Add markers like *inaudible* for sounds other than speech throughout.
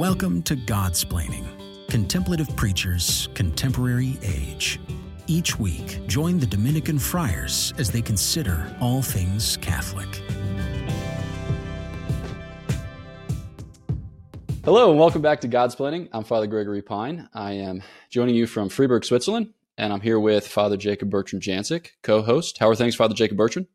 Welcome to Godsplaining, Contemplative Preachers, Contemporary Age. Each week, join the Dominican friars as they consider all things Catholic. Hello, and welcome back to Godsplaining. I'm Father Gregory Pine. I am joining you from Freiburg, Switzerland, and I'm here with Father Jacob Bertrand Janczyk, co host. How are things, Father Jacob Bertrand?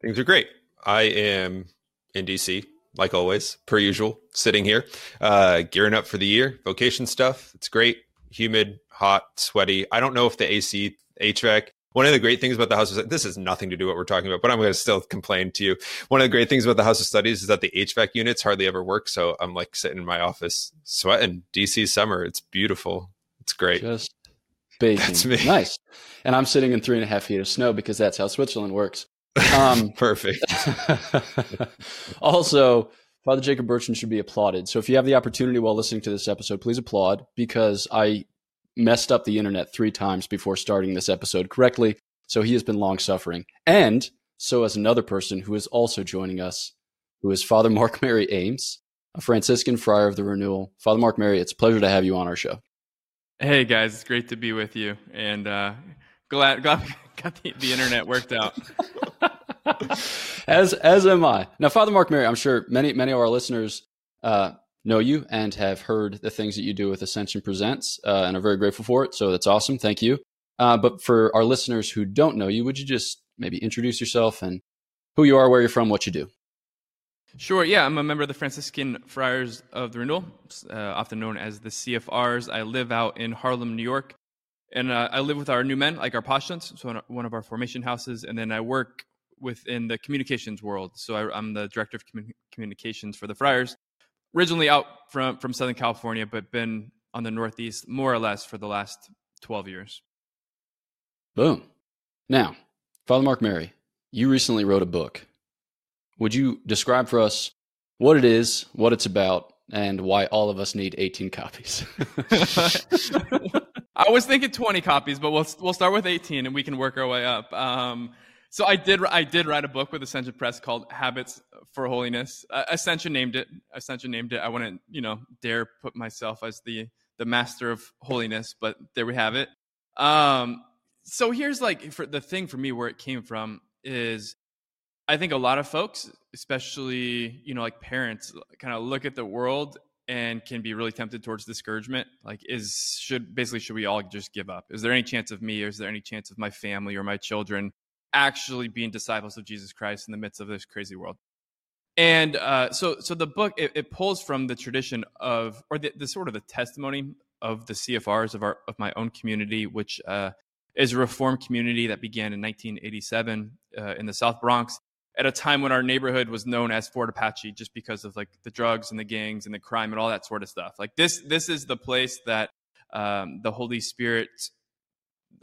Things are great. I am in DC like always, per usual, sitting here, uh, gearing up for the year. Vocation stuff. It's great. Humid, hot, sweaty. I don't know if the AC, HVAC. One of the great things about the House of this has nothing to do with what we're talking about, but I'm going to still complain to you. One of the great things about the House of Studies is that the HVAC units hardly ever work. So I'm like sitting in my office sweating. DC summer. It's beautiful. It's great. Just baking. That's me. Nice. And I'm sitting in three and a half feet of snow because that's how Switzerland works. Um, *laughs* Perfect. *laughs* also, Father Jacob Bertrand should be applauded. So if you have the opportunity while listening to this episode, please applaud because I messed up the internet three times before starting this episode correctly. So he has been long suffering. And so has another person who is also joining us, who is Father *laughs* Mark Mary Ames, a Franciscan friar of the Renewal. Father Mark Mary, it's a pleasure to have you on our show. Hey guys, it's great to be with you, and uh, glad glad *laughs* got the, the internet worked out. as as am I. Now, Father Mark Mary, I'm sure many many of our listeners uh, know you and have heard the things that you do with Ascension Presents, uh, and are very grateful for it. So that's awesome. Thank you. Uh, but for our listeners who don't know you, would you just maybe introduce yourself and who you are, where you're from, what you do? Sure. Yeah, I'm a member of the Franciscan Friars of the Renewal, uh, often known as the CFRs. I live out in Harlem, New York, and uh, I live with our new men, like our postulants, so one of our formation houses, and then I work within the communications world. So I, am the director of commun- communications for the Friars, originally out from from Southern California, but been on the Northeast more or less for the last 12 years. Boom. Now, Father Mark Mary, you recently wrote a book. Would you describe for us what it is, what it's about, and why all of us need 18 copies? *laughs* *laughs* *laughs* I was thinking 20 copies, but we'll we'll start with 18 and we can work our way up. Um, so I did I did write a book with Ascension Press called Habits for Holiness. Uh, Ascension named it. Ascension named it. I wouldn't you know dare put myself as the the master of holiness, but there we have it. Um, so here's like for the thing for me where it came from is I think a lot of folks, especially you know like parents, kind of look at the world and can be really tempted towards discouragement like is should basically should we all just give up? Is there any chance of me? Or is there any chance of my family or my children actually being disciples of Jesus Christ in the midst of this crazy world. And uh, so, so the book it, it, pulls from the tradition of, or the, the, sort of the testimony of the CFRs of our of my own community, which uh, is a reform community that began in 1987 uh, in the South Bronx, at a time when our neighborhood was known as Fort Apache, just because of like the drugs and the gangs and the crime and all that sort of stuff. Like this, this is the place that um, the Holy Spirit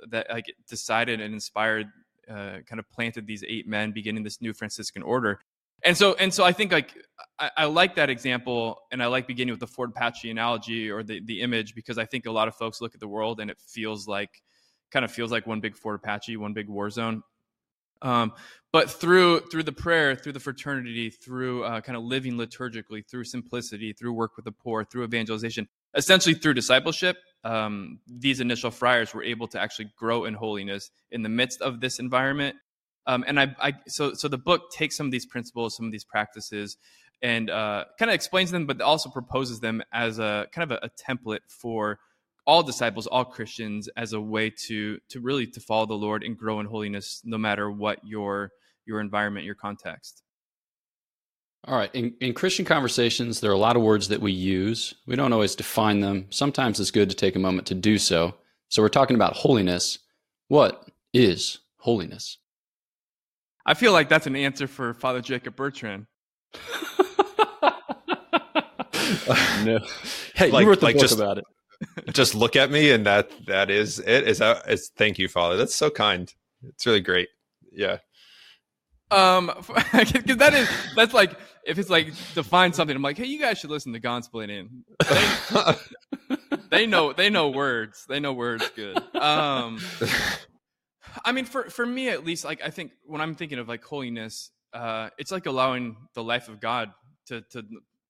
that like decided and inspired uh, kind of planted these eight men beginning this new Franciscan order. And so, and so I think like I, I, like that example, and I like beginning with the Fort Apache analogy or the the image because I think a lot of folks look at the world and it feels like kind of feels like one big Fort Apache, one big war zone. Um, but through through the prayer, through the fraternity, through uh, kind of living liturgically, through simplicity, through work with the poor, through evangelization, essentially through discipleship, um, these initial friars were able to actually grow in holiness in the midst of this environment. Um, and I, I, so so the book takes some of these principles, some of these practices, and uh, kind of explains them, but also proposes them as a kind of a, a, template for all disciples, all Christians, as a way to to really to follow the Lord and grow in holiness, no matter what your your environment, your context. All right. In, in Christian conversations, there are a lot of words that we use. We don't always define them. Sometimes it's good to take a moment to do so. So we're talking about holiness. What is holiness? I feel like that's an answer for Father Jacob Bertrand. *laughs* no. Hey, like, you wrote the like book just, about it. Just look at me, and that that is it. Is that? Is thank you, Father. That's so kind. It's really great. Yeah. Um, *laughs* because that is that's like if it's like define something, I'm like, hey, you guys should listen to Godsplaining. They, *laughs* they know they know words. They know words good. Um, I mean, for for me at least, like I think when I'm thinking of like holiness, uh, it's like allowing the life of God to to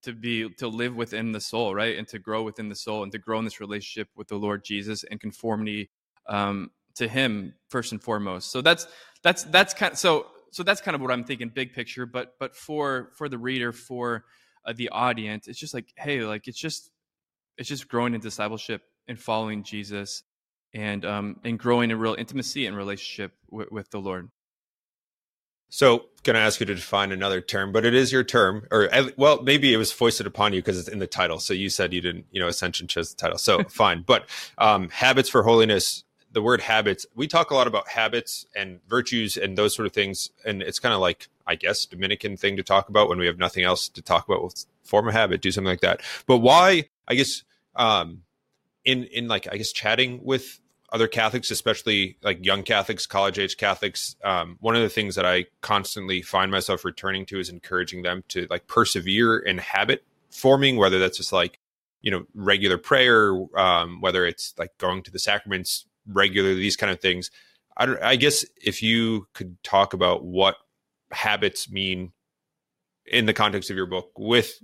to be to live within the soul, right, and to grow within the soul, and to grow in this relationship with the Lord Jesus and conformity um, to Him first and foremost. So that's that's that's kind of, so so that's kind of what I'm thinking, big picture. But but for for the reader, for uh, the audience, it's just like, hey, like it's just it's just growing in discipleship and following Jesus, and um and growing in real intimacy and relationship with, with the Lord. So, going to ask you to define another term, but it is your term, or well, maybe it was foisted upon you because it's in the title. So you said you didn't, you know, Ascension chose the title. So *laughs* fine, but um, habits for holiness. The word habits. We talk a lot about habits and virtues and those sort of things, and it's kind of like, I guess, Dominican thing to talk about when we have nothing else to talk about. We'll form a habit, do something like that. But why? I guess um, in in like I guess chatting with other Catholics, especially like young Catholics, college age Catholics, um, one of the things that I constantly find myself returning to is encouraging them to like persevere in habit forming, whether that's just like, you know, regular prayer, um, whether it's like going to the sacraments regularly, these kind of things. I, I guess if you could talk about what habits mean in the context of your book with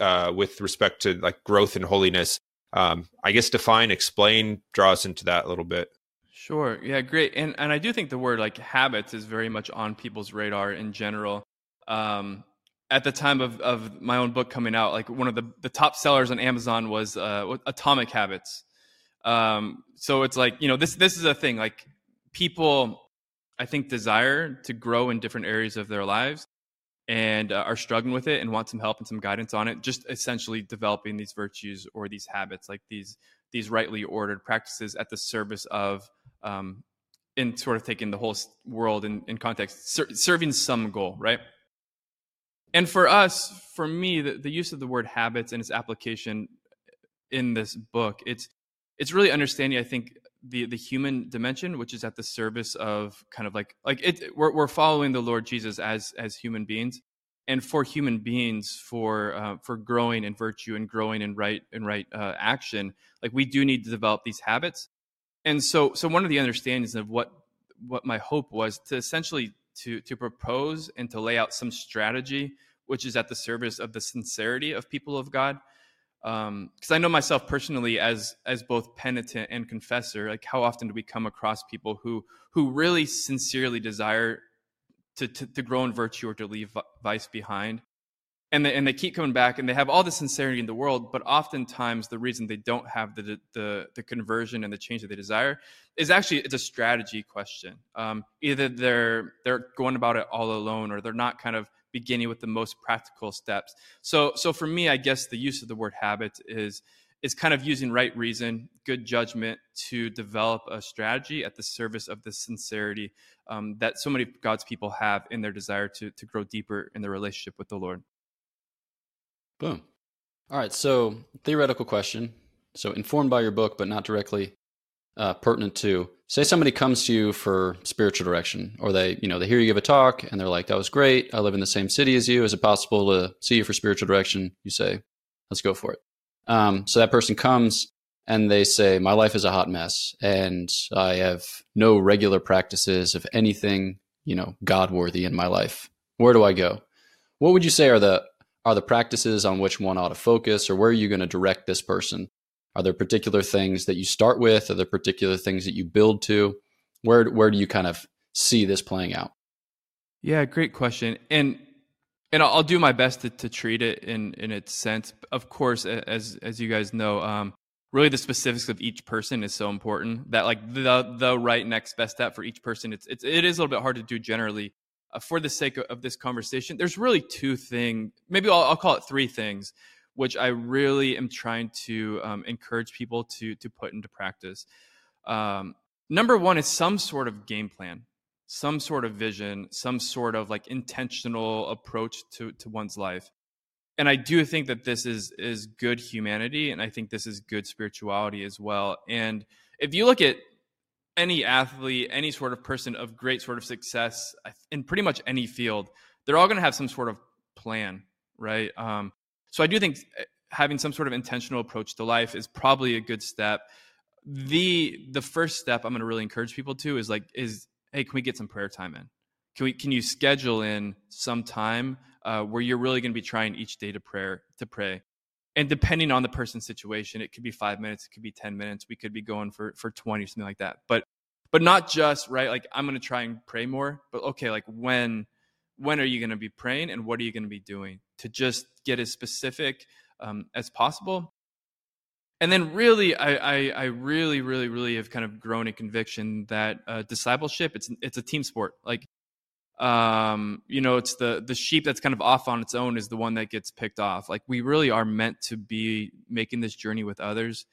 uh, with respect to like growth and holiness um, I guess define, explain, draw us into that a little bit. Sure. Yeah, great. And and I do think the word like habits is very much on people's radar in general. Um, at the time of, of my own book coming out, like one of the, the top sellers on Amazon was uh, Atomic Habits. Um, so it's like you know this this is a thing like people I think desire to grow in different areas of their lives, and uh, are struggling with it and want some help and some guidance on it just essentially developing these virtues or these habits like these these rightly ordered practices at the service of um, in sort of taking the whole world in, in context ser- serving some goal right? And for us for me the, the use of the word habits and its application in this book it's it's really understanding i think the the human dimension which is at the service of kind of like like it we're, we're following the lord jesus as as human beings. And for human beings for uh, for growing in virtue and growing in right and right uh, action like we do need to develop these habits. And so so one of the understandings of what what my hope was to essentially to to propose and to lay out some strategy which is at the service of the sincerity of people of god because um, I know myself personally as as both penitent and confessor. Like, how often do we come across people who who really sincerely desire to to, to grow in virtue or to leave vice behind, and they, and they keep coming back and they have all the sincerity in the world, but oftentimes the reason they don't have the the the conversion and the change that they desire is actually it's a strategy question. Um, either they're they're going about it all alone, or they're not kind of beginning with the most practical steps. So, so for me, I guess the use of the word habit is is kind of using right reason, good judgment to develop a strategy at the service of the sincerity um, that so many God's people have in their desire to to grow deeper in their relationship with the Lord. Boom. All right. So theoretical question. So informed by your book, but not directly uh, pertinent to say somebody comes to you for spiritual direction or they you know they hear you give a talk and they're like that was great. I live in the same city as you. Is it possible to see you for spiritual direction? You say let's go for it. Um, so that person comes and they say my life is a hot mess and i have no regular practices of anything you know god worthy in my life. Where do i go? What would you say are the are the practices on which one ought to focus or where are you going to direct this person are there particular things that you start with? Are there particular things that you build to? Where where do you kind of see this playing out? Yeah, great question. And and I'll do my best to, to treat it in in its sense. Of course, as as you guys know, um, really the specifics of each person is so important that like the the right next best step for each person. It's it's it is a little bit hard to do generally. Uh, for the sake of, of this conversation, there's really two things. Maybe I'll, I'll call it three things which I really am trying to um, encourage people to to put into practice. Um, number one is some sort of game plan, some sort of vision, some sort of like intentional approach to to one's life. And I do think that this is is good humanity, and I think this is good spirituality as well. And if you look at any athlete, any sort of person of great sort of success in pretty much any field, they're all going to have some sort of plan, right? Um, so I do think eh, having some sort of intentional approach to life is probably a good step. The the first step I'm going to really encourage people to is like is hey, can we get some prayer time in? Can we can you schedule in some time uh, where you're really going to be trying each day to prayer to pray. And depending on the person's situation, it could be five minutes, it could be 10 minutes. We could be going for, for 20 or something like that. But, but not just right. Like I'm going to try and pray more, but okay, like when, when are you going to be praying and what are you going to be doing to just get as specific um, as possible? And then really I, I, I really really really have kind of grown a conviction that uh, discipleship it's it's a team sport. Like um you know it's the the sheep that's kind of off on its own is the one that gets picked off. Like we really are meant to be making this journey with others.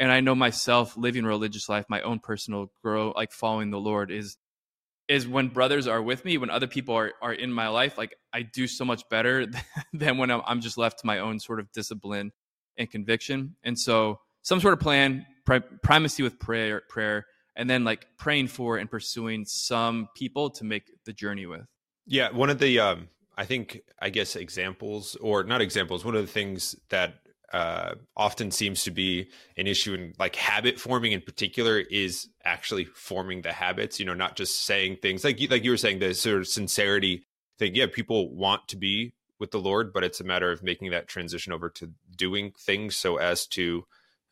And i know myself living religious life my own personal grow like following the lord is is when brothers are with me when other people are, are in my life like i do so much better *laughs* than when I'm, I'm just left to my own sort of discipline and conviction. And so some sort of plan, pri- primacy with prayer, prayer, and then like praying for and pursuing some people to make the journey with. Yeah, one of the um, I think I guess examples or not examples. One of the things that uh, often seems to be an issue in like habit forming in particular is actually forming the habits. You know, not just saying things like like you were saying the sort of sincerity thing. Yeah, people want to be with the Lord, but it's a matter of making that transition over to doing things so as to,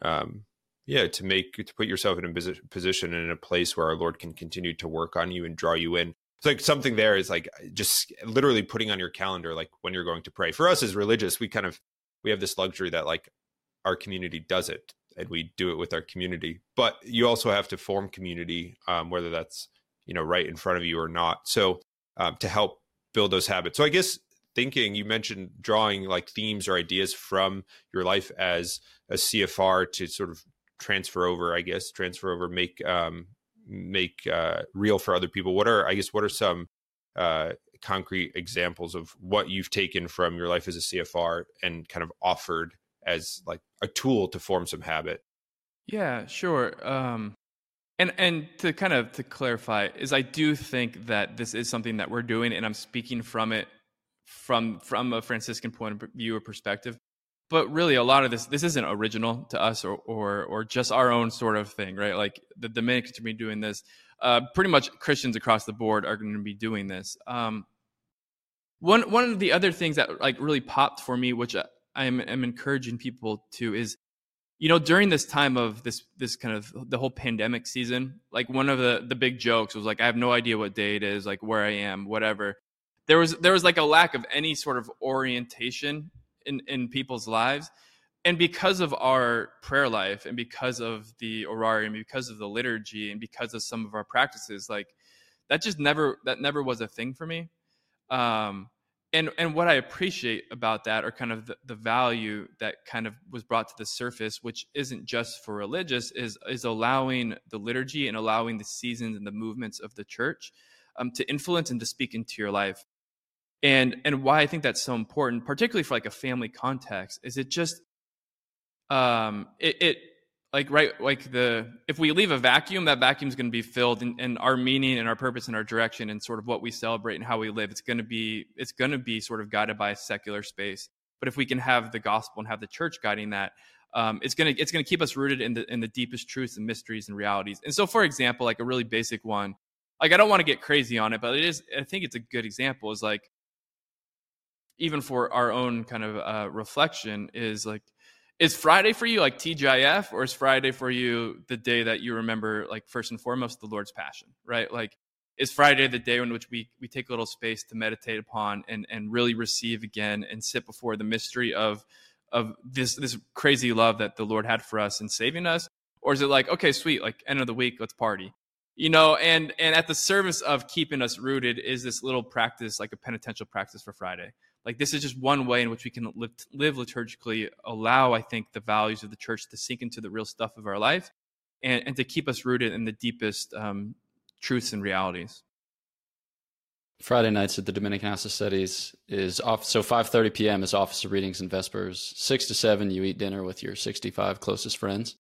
um, yeah, to make to put yourself in a position and in a place where our Lord can continue to work on you and draw you in. It's like something there is like just literally putting on your calendar, like when you're going to pray. For us as religious, we kind of we have this luxury that like our community does it and we do it with our community. But you also have to form community, um, whether that's you know right in front of you or not. So um, to help build those habits. So I guess thinking you mentioned drawing like themes or ideas from your life as a cfr to sort of transfer over i guess transfer over make um make uh real for other people what are i guess what are some uh concrete examples of what you've taken from your life as a cfr and kind of offered as like a tool to form some habit yeah sure um and and to kind of to clarify is i do think that this is something that we're doing and i'm speaking from it from from a Franciscan point of view or perspective. But really, a lot of this this isn't original to us or or or just our own sort of thing, right? Like the Dominicans are be doing this. Uh, pretty much Christians across the board are going to be doing this. Um, one one of the other things that like really popped for me, which I am, am encouraging people to, is you know during this time of this this kind of the whole pandemic season like one of the the big jokes was like i have no idea what day it is like where i am whatever there was there was like a lack of any sort of orientation in in people's lives and because of our prayer life and because of the horarium because of the liturgy and because of some of our practices like that just never that never was a thing for me. Um and and what i appreciate about that are kind of the, the value that kind of was brought to the surface which isn't just for religious is is allowing the liturgy and allowing the seasons and the movements of the church um, to influence and to speak into your life. And and why i think that's so important particularly for like a family context is it just um it, it like right like the if we leave a vacuum that vacuum is going to be filled and, and our meaning and our purpose and our direction and sort of what we celebrate and how we live it's going to be it's going to be sort of guided by a secular space. But if we can have the gospel and have the church guiding that um, it's gonna it's gonna keep us rooted in the in the deepest truths and mysteries and realities. And so for example like a really basic one like i don't want to get crazy on it but it is i think it's a good example is like even for our own kind of uh, reflection is like is friday for you like tgif or is friday for you the day that you remember like first and foremost the lord's passion right? Like is friday the day in which we we take a little space to meditate upon and and really receive again and sit before the mystery of of this this crazy love that the lord had for us in saving us? Or is it like okay sweet like end of the week let's party you know? And and at the service of keeping us rooted is this little practice like a penitential practice for friday like this is just one way in which we can live, live liturgically allow i think the values of the church to sink into the real stuff of our life and, and to keep us rooted in the deepest um, truths and realities. Friday nights at the dominican house of studies is off so 5.30 p.m is office of readings and vespers. 6 to 7 you eat dinner with your 65 closest friends.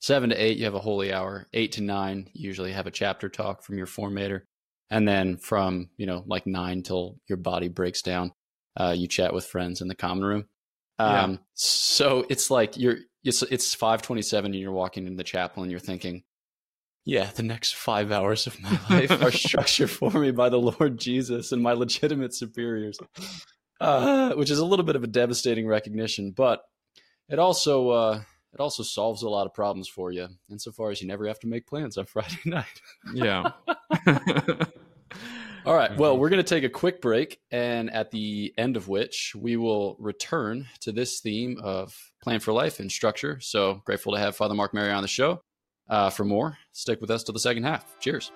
7 to 8 you have a holy hour. 8 to 9 you usually have a chapter talk from your formator. And then from you know like 9 till your body breaks down uh, you chat with friends in the common room. Um, yeah. So it's like you're it's it's five twenty seven and you're walking in the chapel and you're thinking, yeah, the next five hours of my *laughs* life are structured for me by the Lord Jesus and my legitimate superiors. uh, which is a little bit of a devastating recognition, but it also uh, it also solves a lot of problems for you insofar as you never have to make plans on *laughs* Friday night. yeah. *laughs* All right. Well, we're going to take a quick break, and at the end of which we will return to this theme of plan for life and structure. So grateful to have Father Mark Mary on the show. Uh, for more, stick with us to the second half. Cheers.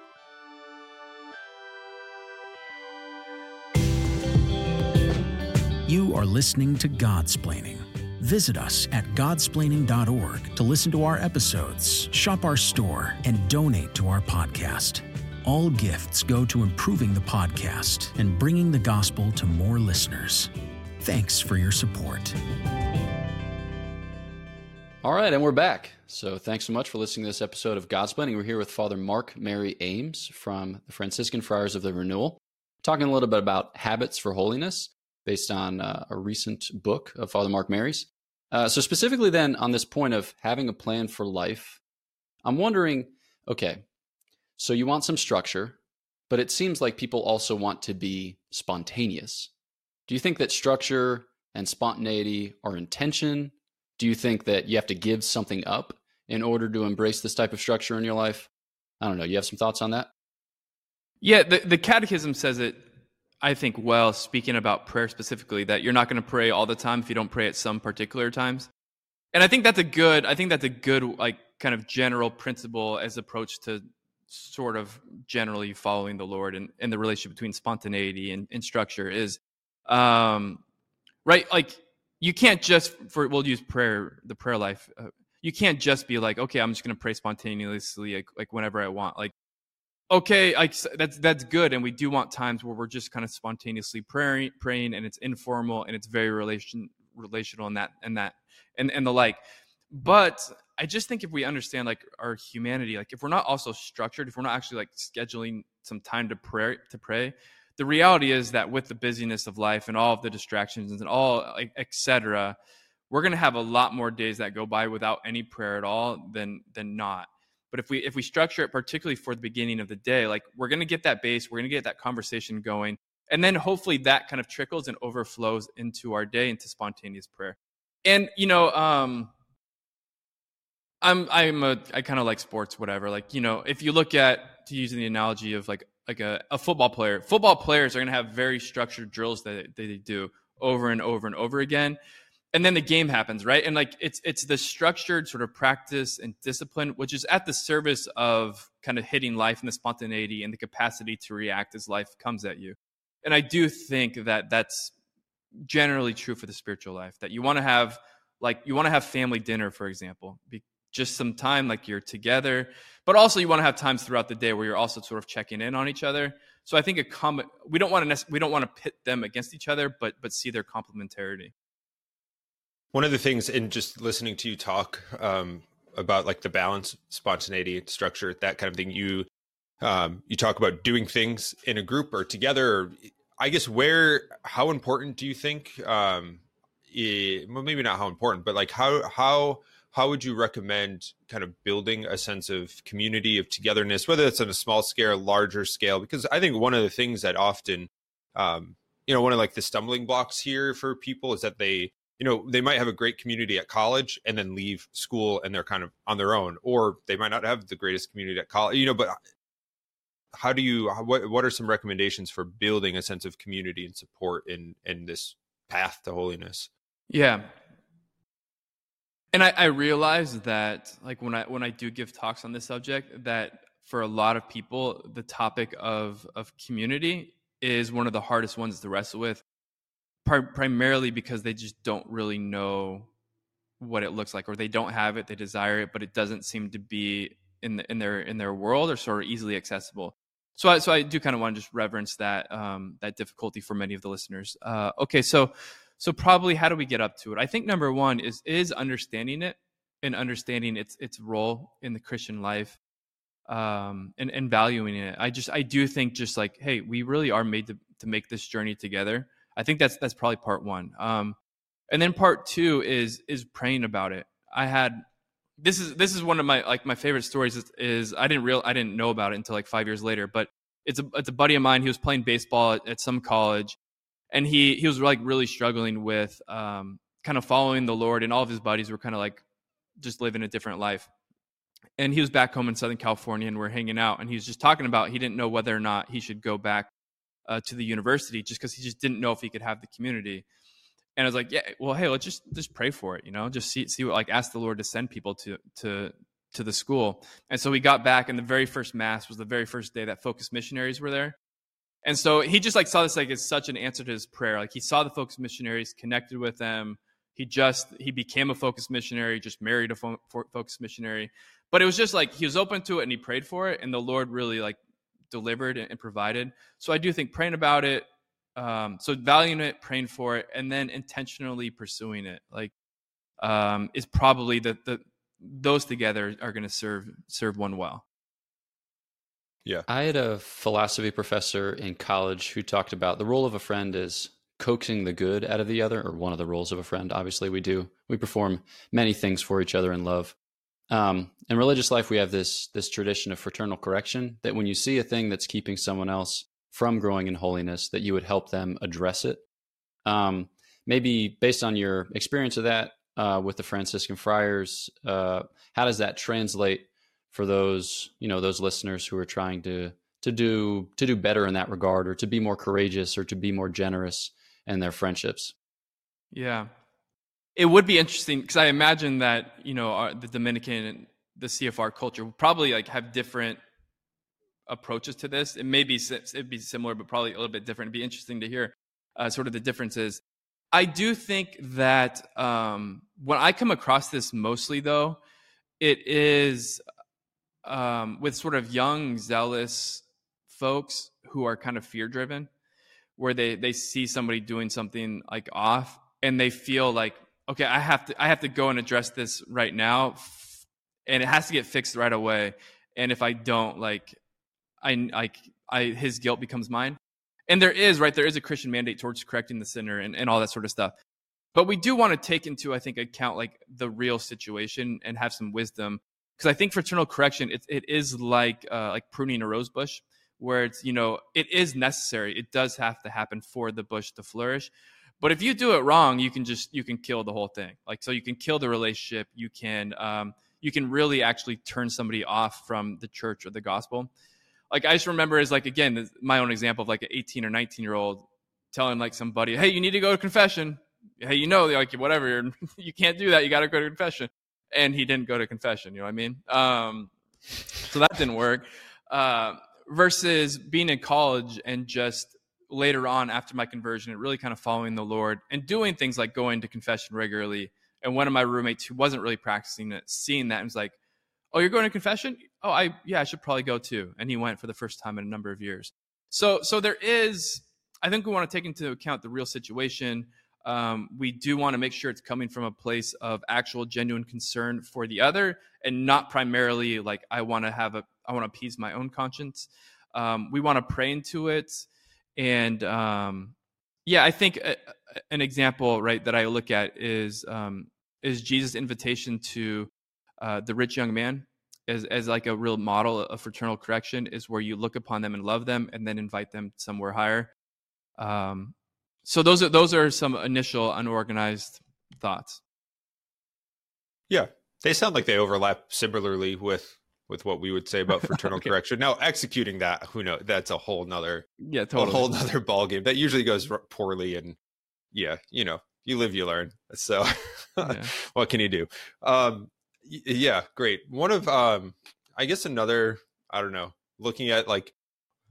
You are listening to Godsplaining. Visit us at godsplaining.org to listen to our episodes, shop our store, and donate to our podcast. All gifts go to improving the podcast and bringing the gospel to more listeners. Thanks for your support. All right, and we're back. So thanks so much for listening to this episode of Godsplaining. We're here with Father Mark Mary Ames from the Franciscan Friars of the Renewal, talking a little bit about habits for holiness based on uh, a recent book of Father Mark Mary's. Uh, so specifically, then on this point of having a plan for life, I'm wondering, okay, so you want some structure, but it seems like people also want to be spontaneous. Do you think that structure and spontaneity are intention? Do you think that you have to give something up in order to embrace this type of structure in your life? I don't know. You have some thoughts on that? Yeah, the, the catechism says it, I think, well, speaking about prayer specifically, that you're not going to pray all the time if you don't pray at some particular times. And I think that's a good, I think that's a good, like, kind of general principle as approach to sort of generally following the Lord and, and the relationship between spontaneity and, and structure is um, right. Like you can't just for we'll use prayer the prayer life. Uh, you can't just be like, okay, I'm just going to pray spontaneously, like, like whenever I want. Like, okay, like that's that's good, and we do want times where we're just kind of spontaneously praying, praying, and it's informal and it's very relation relational and that and that and and the like. But I just think if we understand like our humanity, like if we're not also structured, if we're not actually like scheduling some time to pray to pray, the reality is that with the busyness of life and all of the distractions and all etc., we're gonna have a lot more days that go by without any prayer at all than than not. But if we if we structure it particularly for the beginning of the day, like we're gonna get that base, we're gonna get that conversation going, and then hopefully that kind of trickles and overflows into our day into spontaneous prayer. And you know, um, I'm I'm a I kind of like sports, whatever. Like you know, if you look at to using the analogy of like like a, a football player, football players are to have very structured drills that they do over and over and over again, and then the game happens, right? And like it's it's the structured sort of practice and discipline, which is at the service of kind of hitting life and the spontaneity and the capacity to react as life comes at you. And I do think that that's generally true for the spiritual life. That you want to have like you want to have family dinner, for example, just some time like you're together but also you want to have times throughout the day where you're also sort of checking in on each other. So i think a com- we don't want to we don't want to pit them against each other but but see their complementarity. One of the things in just listening to you talk um, about like the balance spontaneity structure that kind of thing you um, you talk about doing things in a group or together i guess where how important do you think um, it, well maybe not how important but like how how how would you recommend kind of building a sense of community of togetherness whether it's on a small scale or larger scale? Because i think one of the things that often um, you know one of like the stumbling blocks here for people is that they you know they might have a great community at college and then leave school and they're kind of on their own or they might not have the greatest community at college you know but how do you what what are some recommendations for building a sense of community and support in in this path to holiness? Yeah and I, I realize that like when I when I do give talks on this subject, that for a lot of people, the topic of of community is one of the hardest ones to wrestle with, primarily because they just don't really know what it looks like, or they don't have it, they desire it, but it doesn't seem to be in the, in their in their world or sort of easily accessible. So I, so I do kind of want to just reverence that um, that difficulty for many of the listeners. Uh, okay, so so probably how do we get up to it? I think number one is is understanding it and understanding its its role in the Christian life um, and, and valuing it. I just I do think just like, hey, we really are made to, to make this journey together. I think that's that's probably part one. Um, and then part two is is praying about it. I had this is this is one of my like my favorite stories is, is I didn't real I didn't know about it until like five years later, but it's a it's a buddy of mine. He was playing baseball at, at some college, and he he was like really struggling with um, kind of following the Lord, and all of his buddies were kind of like just living a different life. And he was back home in Southern California, and we're hanging out, and he was just talking about he didn't know whether or not he should go back uh, to the university just because he just didn't know if he could have the community. And I was like, yeah, well, hey, let's just just pray for it, you know, just see see what like ask the Lord to send people to to to the school. And so we got back, and the very first mass was the very first day that Focus missionaries were there. And so he just like saw this like as such an answer to his prayer. Like he saw the Focus missionaries, connected with them. He just he became a Focus missionary, just married a fo- Focus missionary. But it was just like he was open to it and he prayed for it, and the Lord really like delivered and provided. So I do think praying about it, um, so valuing it, praying for it, and then intentionally pursuing it, like um, is probably the the those together are going to serve serve one well. Yeah, I had a philosophy professor in college who talked about the role of a friend is coaxing the good out of the other, or one of the roles of a friend. Obviously, we do we perform many things for each other in love, um, in religious life, we have this this tradition of fraternal correction that when you see a thing that's keeping someone else from growing in holiness, that you would help them address it. Um, maybe based on your experience of that uh, with the Franciscan friars, uh, how does that translate for those you know those listeners who are trying to to do to do better in that regard, or to be more courageous, or to be more generous in their friendships? Yeah, it would be interesting because I imagine that you know our, the Dominican, and the CFR culture will probably like have different approaches to this. It may be it'd be similar, but probably a little bit different. It'd be interesting to hear uh, sort of the differences. I do think that um, when I come across this mostly, though, it is um, with sort of young, zealous folks who are kind of fear driven, where they they see somebody doing something like off and they feel like okay, I have to I have to go and address this right now, and it has to get fixed right away. And if I don't, like, I like I his guilt becomes mine. And there is right there is a Christian mandate towards correcting the sinner and, and all that sort of stuff. But we do want to take into I think account like the real situation and have some wisdom because I think fraternal correction it it is like uh, like pruning a rose bush where it's you know it is necessary it does have to happen for the bush to flourish but if you do it wrong, you can just you can kill the whole thing. Like so, you can kill the relationship. You can um, you can really actually turn somebody off from the church or the gospel. Like I just remember is like again my own example of like an 18 or 19 year old telling like somebody, hey, you need to go to confession. Hey, you know, like whatever, *laughs* you can't do that. You got to go to confession. And he didn't go to confession. You know what I mean? Um, so that didn't work. Uh, versus being in college and just later on after my conversion and really kind of following the Lord and doing things like going to confession regularly. And one of my roommates who wasn't really practicing it, seeing that and was like, Oh, you're going to confession? Oh, I yeah, I should probably go too. And he went for the first time in a number of years. So so there is I think we want to take into account the real situation. Um, we do want to make sure it's coming from a place of actual genuine concern for the other and not primarily like I want to have a I want to appease my own conscience. Um, we want to pray into it and um, yeah, I think a, an example right that I look at is um, is Jesus' invitation to uh, the rich young man as as like a real model of fraternal correction is where you look upon them and love them, and then invite them somewhere higher. Um, so those are those are some initial unorganized thoughts. Yeah, they sound like they overlap similarly with with what we would say about *laughs* fraternal okay. correction. Now, executing that, who knows? That's a whole nother, yeah, totally. a whole nother ball game that usually goes poorly. And yeah, you know, you live, you learn. So, yeah. *laughs* what can you do? Um, yeah, great. One of, um, I guess another, I don't know, looking at like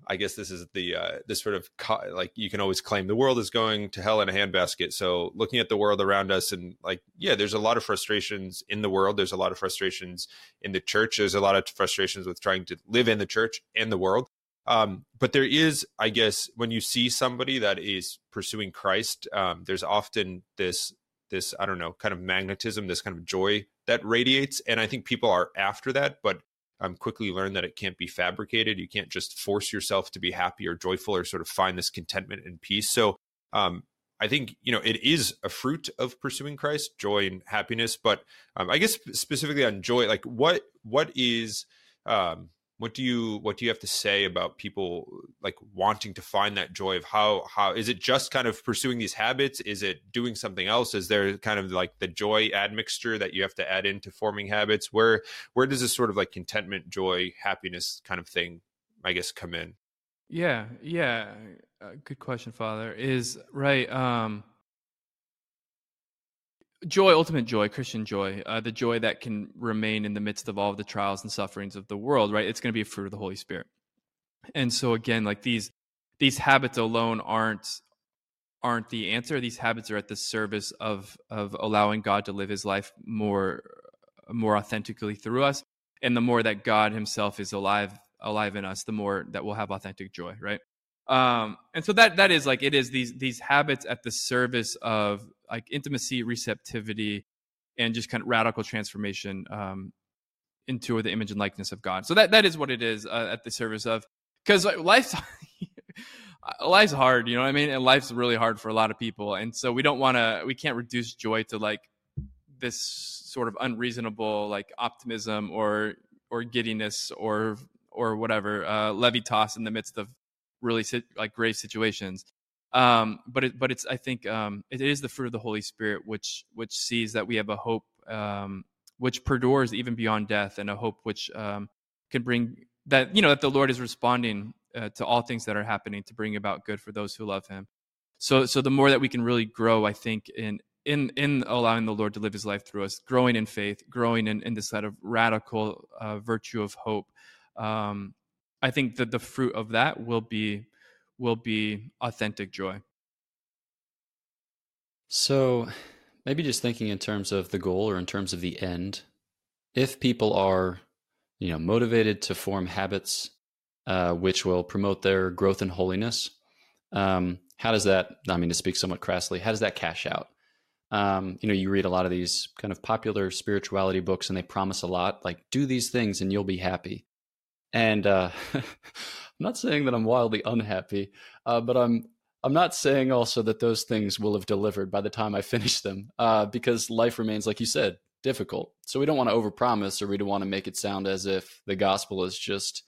I guess this is the uh, this sort of co- like you can always claim the world is going to hell in a handbasket. So looking at the world around us and like yeah, there's a lot of frustrations in the world. There's a lot of frustrations in the church. There's a lot of frustrations with trying to live in the church and the world. Um, but there is, I guess, when you see somebody that is pursuing Christ, um, there's often this this I don't know kind of magnetism, this kind of joy that radiates, and I think people are after that, but um, quickly learn that it can't be fabricated. You can't just force yourself to be happy or joyful or sort of find this contentment and peace. So um, I think you know it is a fruit of pursuing Christ, joy and happiness. But um, I guess specifically on joy, like what what is um, what do you what do you have to say about people like wanting to find that joy of how how is it just kind of pursuing these habits? Is it doing something else? Is there kind of like the joy admixture that you have to add into forming habits? Where where does this sort of like contentment joy happiness kind of thing i guess come in? Yeah yeah. Uh, good question father. Is right um joy, ultimate joy, Christian joy, uh, the joy that can remain in the midst of all of the trials and sufferings of the world, right? It's going to be a fruit of the Holy Spirit. And so again, like these these habits alone aren't aren't the answer. These habits are at the service of of allowing God to live His life more more authentically through us. And the more that God Himself is alive alive in us, the more that we'll have authentic joy, right? Um, and so that that is like it is these these habits at the service of like intimacy, receptivity, and just kind of radical transformation um, into the image and likeness of God. So that that is what it is uh, at the service of because life's *laughs* life's hard, you know what I mean, and life's really hard for a lot of people, and so we don't want to we can't reduce joy to like this sort of unreasonable like optimism or or giddiness or or whatever uh, levitas in the midst of really like grave situations. Um, but it, but it's I think um, it is the fruit of the Holy Spirit which which sees that we have a hope um, which perdures even beyond death and a hope which um, can bring that you know that the Lord is responding uh, to all things that are happening to bring about good for those who love Him. So so the more that we can really grow, I think in in in allowing the Lord to live His life through us, growing in faith, growing in, in this kind of radical uh, virtue of hope. Um, I think that the fruit of that will be will be authentic joy. So, maybe just thinking in terms of the goal or in terms of the end, if people are, you know, motivated to form habits uh, which will promote their growth in holiness, um, how does that? I mean, to speak somewhat crassly, how does that cash out? Um, you know, you read a lot of these kind of popular spirituality books, and they promise a lot, like do these things and you'll be happy. And uh, *laughs* I'm not saying that I'm wildly unhappy, uh, but I'm I'm not saying also that those things will have delivered by the time I finish them, uh, because life remains, like you said, difficult. So we don't want to overpromise, or we don't want to make it sound as if the gospel is just,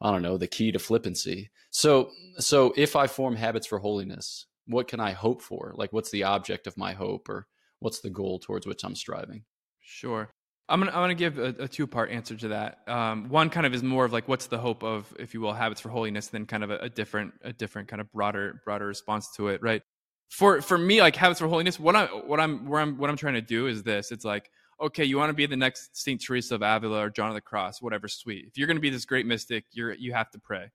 I don't know, the key to flippancy. So, so if I form habits for holiness, what can I hope for? Like, what's the object of my hope, or what's the goal towards which I'm striving? Sure. I'm gonna I'm gonna give a, a two part answer to that. Um, one kind of is more of like what's the hope of, if you will, habits for holiness, then kind of a, a, different a different kind of broader broader response to it, right? For for me, like habits for holiness, what I what I'm where I'm what I'm trying to do is this. It's like okay, you want to be the next Saint Teresa of Avila or John of the Cross, whatever, sweet. If you're gonna be this great mystic, you're you have to pray.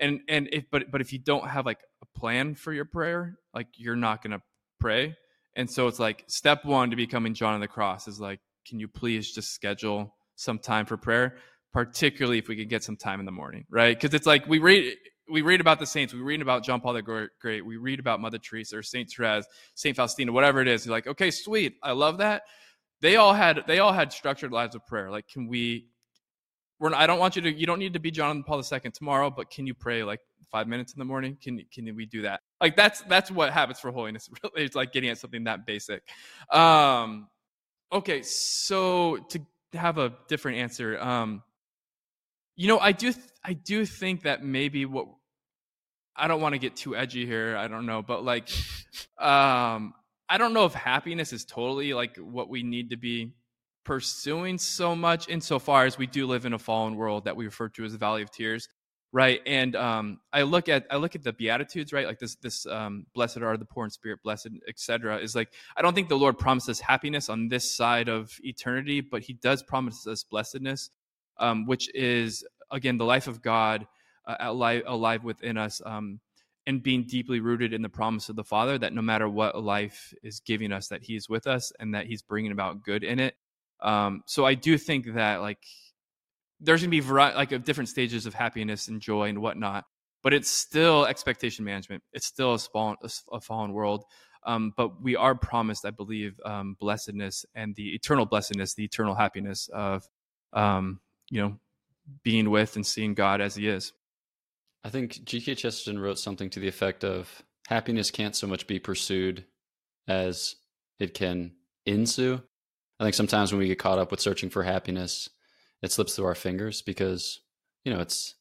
And and if but but if you don't have like a plan for your prayer, like you're not gonna pray. And so it's like step one to becoming John of the Cross is like can you please just schedule some time for prayer, particularly if we could get some time in the morning, right? Because it's like we read we read about the saints, we read about John Paul the Great, we read about Mother Teresa or Saint Therese, Saint Faustina, whatever it is. You're like, okay, sweet, I love that. They all had they all had structured lives of prayer. Like, can we? We're not, I don't want you to. You don't need to be John Paul II tomorrow, but can you pray like five minutes in the morning? Can can we do that? Like that's that's what habits for holiness. *laughs* Really, it's like getting at something that basic. Um, Okay, so to have a different answer, um, you know, I do, th- I do think that maybe what I don't want to get too edgy here. I don't know, but like, *laughs* um, I don't know if happiness is totally like what we need to be pursuing so much insofar as we do live in a fallen world that we refer to as the valley of tears right and um, i look at i look at the beatitudes right like this this um, blessed are the poor in spirit blessed etc is like i don't think the lord promises happiness on this side of eternity but he does promise us blessedness um, which is again the life of god uh, alive, alive within us um, and being deeply rooted in the promise of the father that no matter what life is giving us that he's with us and that he's bringing about good in it um, so i do think that like there's gonna be variety like different stages of happiness and joy and whatnot but it's still expectation management. It's still a, fallen, a fallen world um, but we are promised i believe um, blessedness and the eternal blessedness the eternal happiness of um, you know being with and seeing god as he is. I think g.k chesterton wrote something to the effect of happiness can't so much be pursued as it can ensue. I think sometimes when we get caught up with searching for happiness it slips through our fingers because you know, it's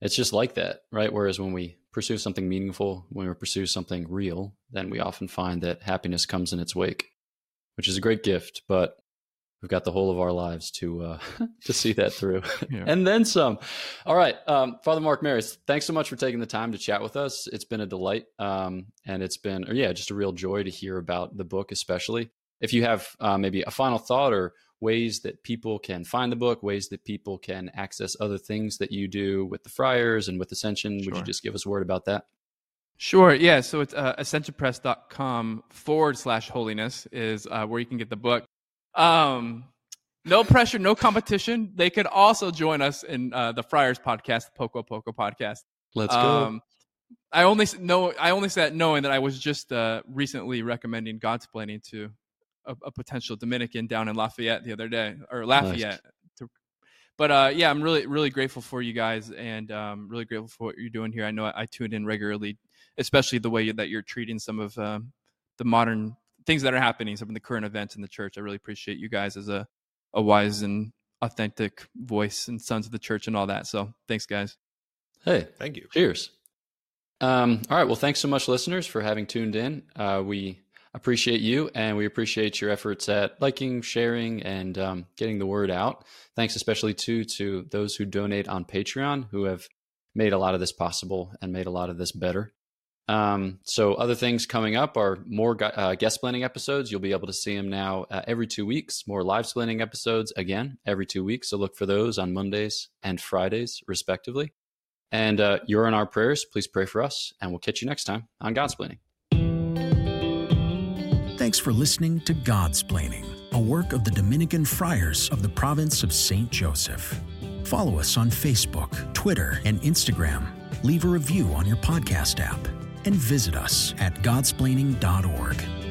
it's just like that, right? Whereas when we pursue something meaningful, when we pursue something real, then we often find that happiness comes in its wake, which is a great gift. But we've got the whole of our lives to uh, *laughs* to see that through, *laughs* yeah. and then some. All right, um, Father Mark Maris, thanks so much for taking the time to chat with us. It's been a delight, um, and it's been yeah, just a real joy to hear about the book, especially. If you have uh, maybe a final thought or ways that people can find the book, ways that people can access other things that you do with the Friars and with Ascension, sure. would you just give us a word about that? Sure. Yeah. So it's uh, ascensionpress.com forward slash holiness is uh, where you can get the book. Um, no pressure, no competition. They could also join us in uh, the Friars podcast, the Poco Poco podcast. Let's go. Um, I only know I only said knowing that I was just uh, recently recommending Godsplaining to a, a, potential Dominican down in Lafayette the other day or Lafayette. Nice. To, but uh, yeah, I'm really really grateful for you guys and um, really grateful for what you're doing here. I know I, I tuned in regularly, especially the way that you're treating some of um, the modern things that are happening, some of the current events in the church. I really appreciate you guys as a, a wise and authentic voice and sons of the church and all that. So thanks, guys. Hey, thank you. Cheers. Um, all right. Well, thanks so much, listeners, for having tuned in. Uh, we appreciate you and we appreciate your efforts at liking, sharing, and um, getting the word out. Thanks especially too to those who donate on Patreon who have made a lot of this possible and made a lot of this better. Um, so other things coming up are more uh, guest splaining episodes. You'll be able to see them now uh, every two weeks. More live splaining episodes again every two weeks. So look for those on Mondays and Fridays, respectively. And uh, you're in our prayers. Please pray for us, and we'll catch you next time on Godsplaining. Thanks for listening to Godsplaining, a work of the Dominican Friars of the province of St. Joseph. Follow us on Facebook, Twitter, and Instagram. Leave a review on your podcast app and visit us at godsplaining.org.